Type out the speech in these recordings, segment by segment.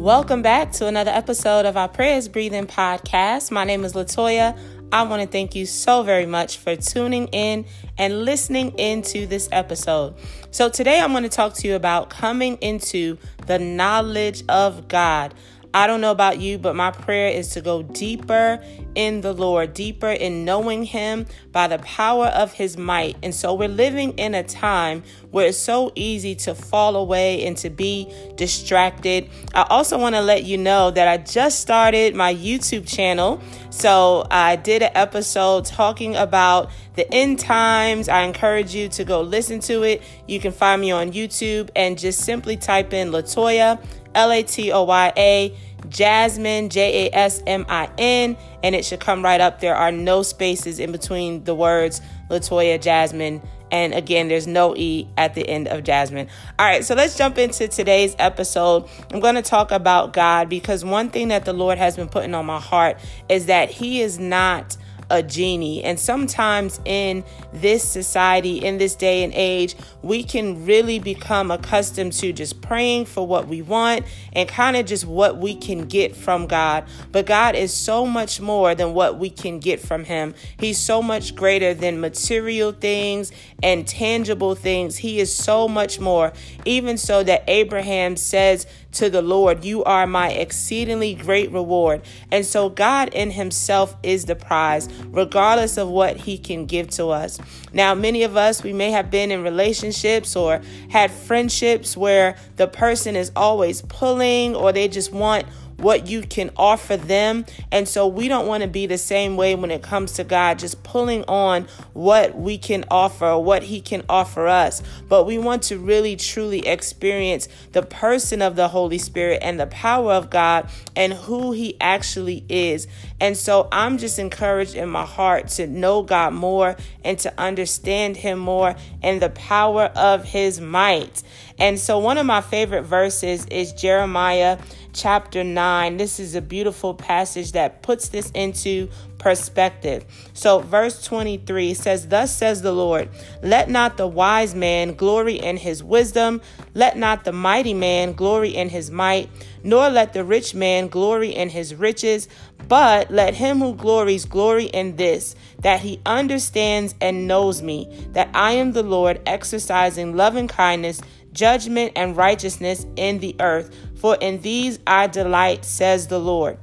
Welcome back to another episode of our Prayers Breathing podcast. My name is Latoya. I want to thank you so very much for tuning in and listening into this episode. So, today I'm going to talk to you about coming into the knowledge of God. I don't know about you, but my prayer is to go deeper in the Lord, deeper in knowing Him by the power of His might. And so we're living in a time where it's so easy to fall away and to be distracted. I also want to let you know that I just started my YouTube channel. So I did an episode talking about the end times. I encourage you to go listen to it. You can find me on YouTube and just simply type in Latoya L A T O Y A, Jasmin, J A S M I N, and it should come right up. There are no spaces in between the words Latoya, Jasmin, and again, there's no E at the end of Jasmine. All right, so let's jump into today's episode. I'm going to talk about God because one thing that the Lord has been putting on my heart is that He is not a genie. And sometimes in this society, in this day and age, we can really become accustomed to just praying for what we want and kind of just what we can get from God. But God is so much more than what we can get from Him. He's so much greater than material things and tangible things. He is so much more. Even so that Abraham says to the Lord, You are my exceedingly great reward. And so God in Himself is the prize, regardless of what He can give to us. Now, many of us, we may have been in relationships or had friendships where the person is always pulling or they just want what you can offer them. And so we don't want to be the same way when it comes to God, just pulling on what we can offer, what He can offer us. But we want to really truly experience the person of the Holy Spirit and the power of God and who He actually is. And so I'm just encouraged in my heart to know God more and to understand Him more and the power of His might. And so one of my favorite verses is Jeremiah chapter 9. This is a beautiful passage that puts this into perspective. So, verse 23 says, Thus says the Lord, let not the wise man glory in his wisdom, let not the mighty man glory in his might, nor let the rich man glory in his riches, but let him who glories glory in this, that he understands and knows me, that I am the Lord, exercising loving kindness judgment, and righteousness in the earth. For in these I delight, says the Lord.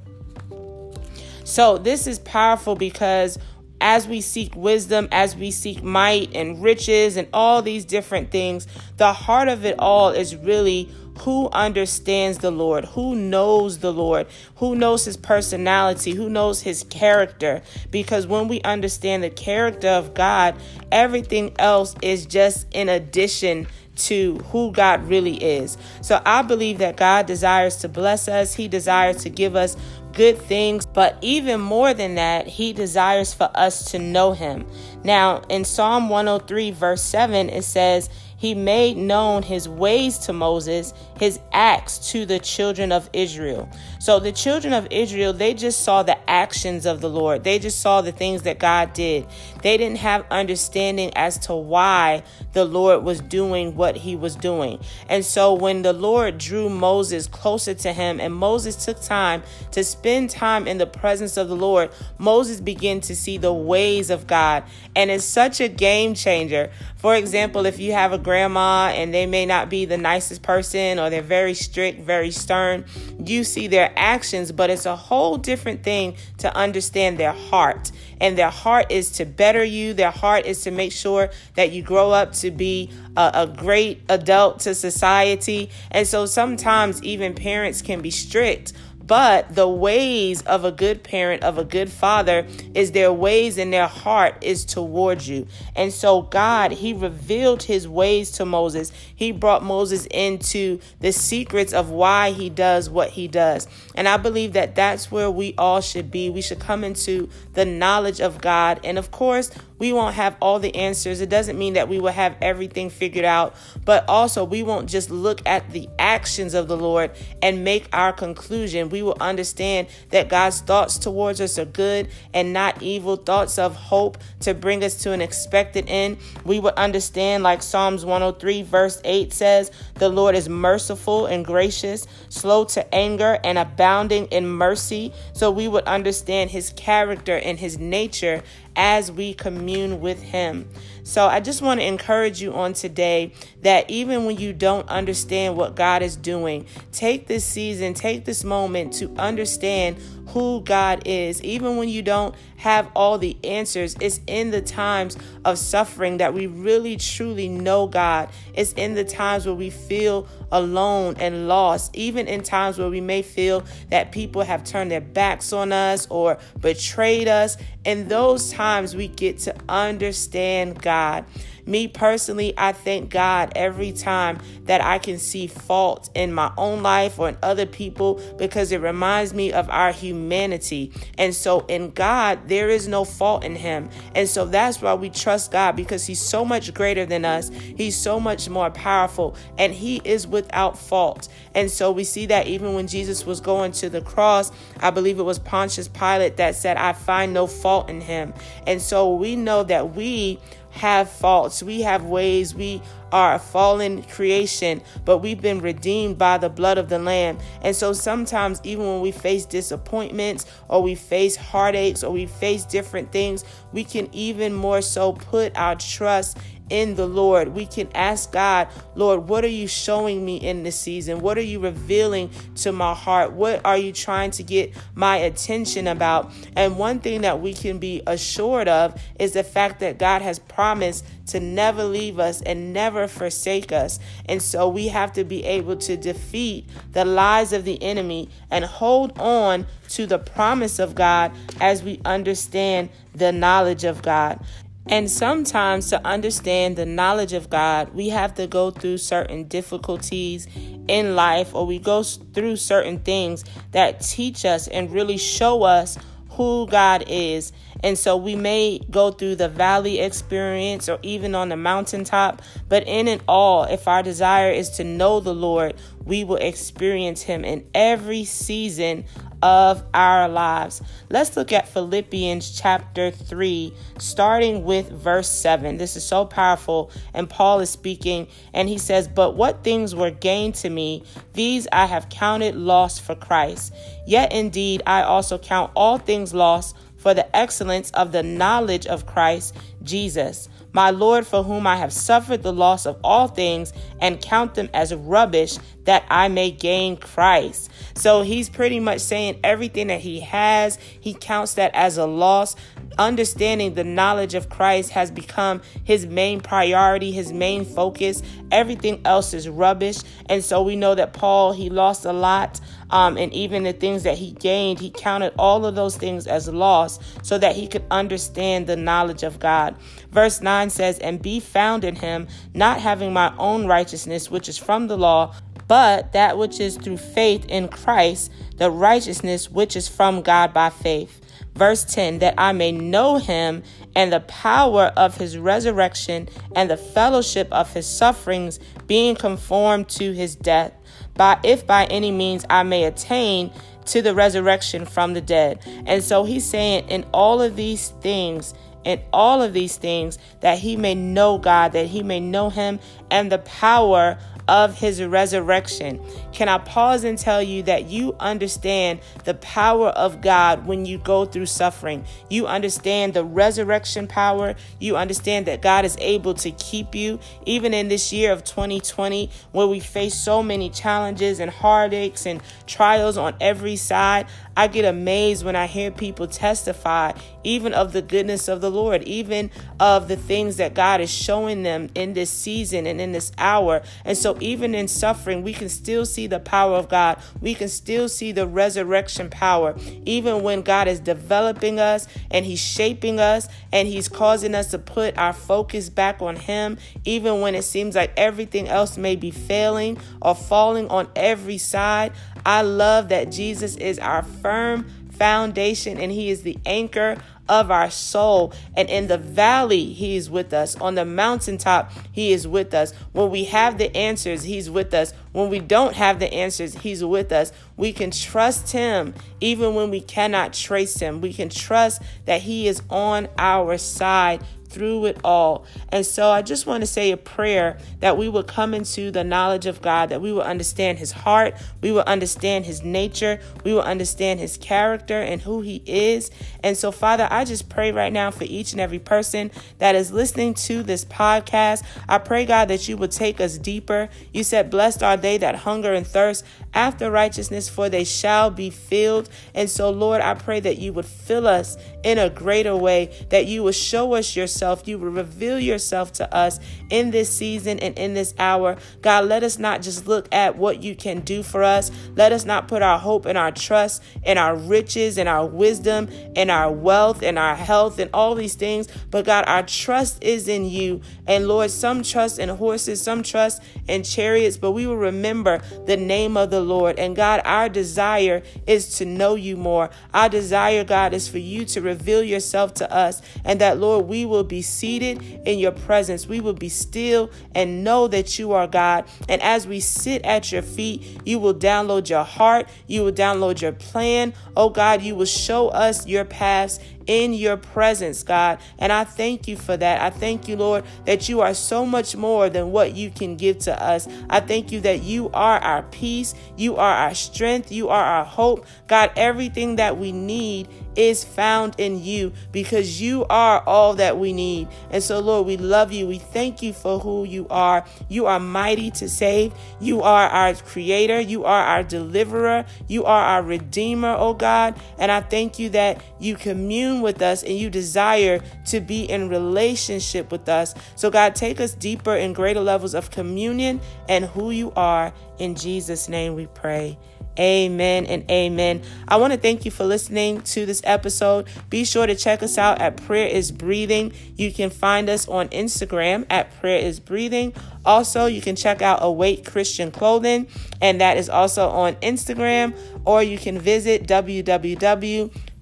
So, this is powerful because as we seek wisdom, as we seek might and riches and all these different things, the heart of it all is really who understands the Lord, who knows the Lord, who knows his personality, who knows his character. Because when we understand the character of God, everything else is just in addition to who God really is. So I believe that God desires to bless us, He desires to give us good things, but even more than that, He desires for us to know Him. Now, in Psalm 103, verse 7, it says, he made known his ways to Moses, his acts to the children of Israel. So the children of Israel, they just saw the actions of the Lord. They just saw the things that God did. They didn't have understanding as to why the Lord was doing what he was doing. And so when the Lord drew Moses closer to him and Moses took time to spend time in the presence of the Lord, Moses began to see the ways of God. And it's such a game changer. For example, if you have a grandma and they may not be the nicest person or they're very strict, very stern. You see their actions, but it's a whole different thing to understand their heart. And their heart is to better you, their heart is to make sure that you grow up to be a, a great adult to society. And so sometimes even parents can be strict but the ways of a good parent, of a good father, is their ways and their heart is towards you. And so God, He revealed His ways to Moses. He brought Moses into the secrets of why He does what He does. And I believe that that's where we all should be. We should come into the knowledge of God. And of course, we won't have all the answers. It doesn't mean that we will have everything figured out, but also we won't just look at the actions of the Lord and make our conclusion. We we will understand that God's thoughts towards us are good and not evil, thoughts of hope to bring us to an expected end. We will understand, like Psalms 103, verse 8 says, The Lord is merciful and gracious, slow to anger, and abounding in mercy. So we would understand his character and his nature as we commune with Him. So I just want to encourage you on today that even when you don't understand what God is doing, take this season, take this moment to understand who God is. Even when you don't have all the answers, it's in the times of suffering that we really truly know God. It's in the times where we feel alone and lost, even in times where we may feel that people have turned their backs on us or betrayed us. In those times, we get to understand God. Me personally, I thank God every time that I can see fault in my own life or in other people because it reminds me of our humanity. And so in God, there is no fault in Him. And so that's why we trust God because He's so much greater than us, He's so much more powerful, and He is without fault. And so we see that even when Jesus was going to the cross, I believe it was Pontius Pilate that said, I find no fault in Him. And so we know that we have faults. We have ways. We are a fallen creation, but we've been redeemed by the blood of the Lamb. And so sometimes, even when we face disappointments or we face heartaches or we face different things, we can even more so put our trust in the Lord. We can ask God, Lord, what are you showing me in this season? What are you revealing to my heart? What are you trying to get my attention about? And one thing that we can be assured of is the fact that God has promised to never leave us and never forsake us. And so we have to be able to defeat the lies of the enemy and hold on to the promise of God as we understand the knowledge of God. And sometimes to understand the knowledge of God, we have to go through certain difficulties in life or we go through certain things that teach us and really show us who God is. And so we may go through the valley experience or even on the mountaintop, but in it all, if our desire is to know the Lord, we will experience Him in every season of our lives. Let's look at Philippians chapter 3, starting with verse 7. This is so powerful. And Paul is speaking, and he says, But what things were gained to me, these I have counted loss for Christ. Yet indeed, I also count all things lost for the excellence of the knowledge of Christ Jesus my Lord, for whom I have suffered the loss of all things and count them as rubbish that I may gain Christ. So he's pretty much saying everything that he has, he counts that as a loss. Understanding the knowledge of Christ has become his main priority, his main focus. Everything else is rubbish. And so we know that Paul, he lost a lot. Um, and even the things that he gained, he counted all of those things as loss so that he could understand the knowledge of God. Verse 9 says, And be found in him, not having my own righteousness, which is from the law, but that which is through faith in Christ, the righteousness which is from God by faith. Verse 10 that I may know him and the power of his resurrection and the fellowship of his sufferings, being conformed to his death, by if by any means I may attain to the resurrection from the dead. And so he's saying, in all of these things, in all of these things, that he may know God, that he may know him and the power of his resurrection. Can I pause and tell you that you understand the power of God when you go through suffering? You understand the resurrection power. You understand that God is able to keep you, even in this year of 2020, where we face so many challenges and heartaches and trials on every side. I get amazed when I hear people testify, even of the goodness of the Lord, even of the things that God is showing them in this season and in this hour. And so, even in suffering, we can still see the power of God. We can still see the resurrection power, even when God is developing us and He's shaping us and He's causing us to put our focus back on Him, even when it seems like everything else may be failing or falling on every side. I love that Jesus is our firm foundation and he is the anchor of our soul. And in the valley, He is with us. On the mountaintop, He is with us. When we have the answers, He's with us. When we don't have the answers, He's with us. We can trust Him even when we cannot trace Him. We can trust that He is on our side through it all. And so I just want to say a prayer that we will come into the knowledge of God, that we will understand his heart, we will understand his nature, we will understand his character and who he is. And so, Father, I just pray right now for each and every person that is listening to this podcast. I pray, God, that you would take us deeper. You said, Blessed are they that hunger and thirst after righteousness, for they shall be filled. And so, Lord, I pray that you would fill us in a greater way, that you would show us yourself, you would reveal yourself to us in this season and in this hour. God, let us not just look at what you can do for us. Let us not put our hope and our trust and our riches and our wisdom and our wealth and our health and all these things. But God, our trust is in you. And Lord, some trust in horses, some trust in chariots, but we will remember the name of the Lord. And God, our desire is to know you more. Our desire, God, is for you to reveal yourself to us, and that, Lord, we will be seated in your presence. We will be still and know that you are God. And as we sit at your feet, you will download your heart, you will download your plan. Oh God, you will show us your paths in your presence, God. And I thank you for that. I thank you, Lord, that you are so much more than what you can give to us. I thank you that you are our peace, you are our strength, you are our hope. God, everything that we need is found in you because you are all that we need. And so, Lord, we love you. We thank you for who you are. You are mighty to save. You are our creator. You are our deliverer. You are our redeemer, oh God. And I thank you that you commune with us and you desire to be in relationship with us. So, God, take us deeper in greater levels of communion and who you are. In Jesus' name we pray. Amen and amen. I want to thank you for listening to this episode. Be sure to check us out at Prayer is Breathing. You can find us on Instagram at Prayer is Breathing. Also, you can check out Awake Christian Clothing, and that is also on Instagram, or you can visit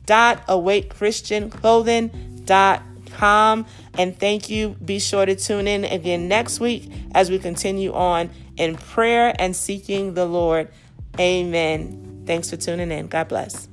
www.awakechristianclothing.com. And thank you. Be sure to tune in again next week as we continue on in prayer and seeking the Lord. Amen. Thanks for tuning in. God bless.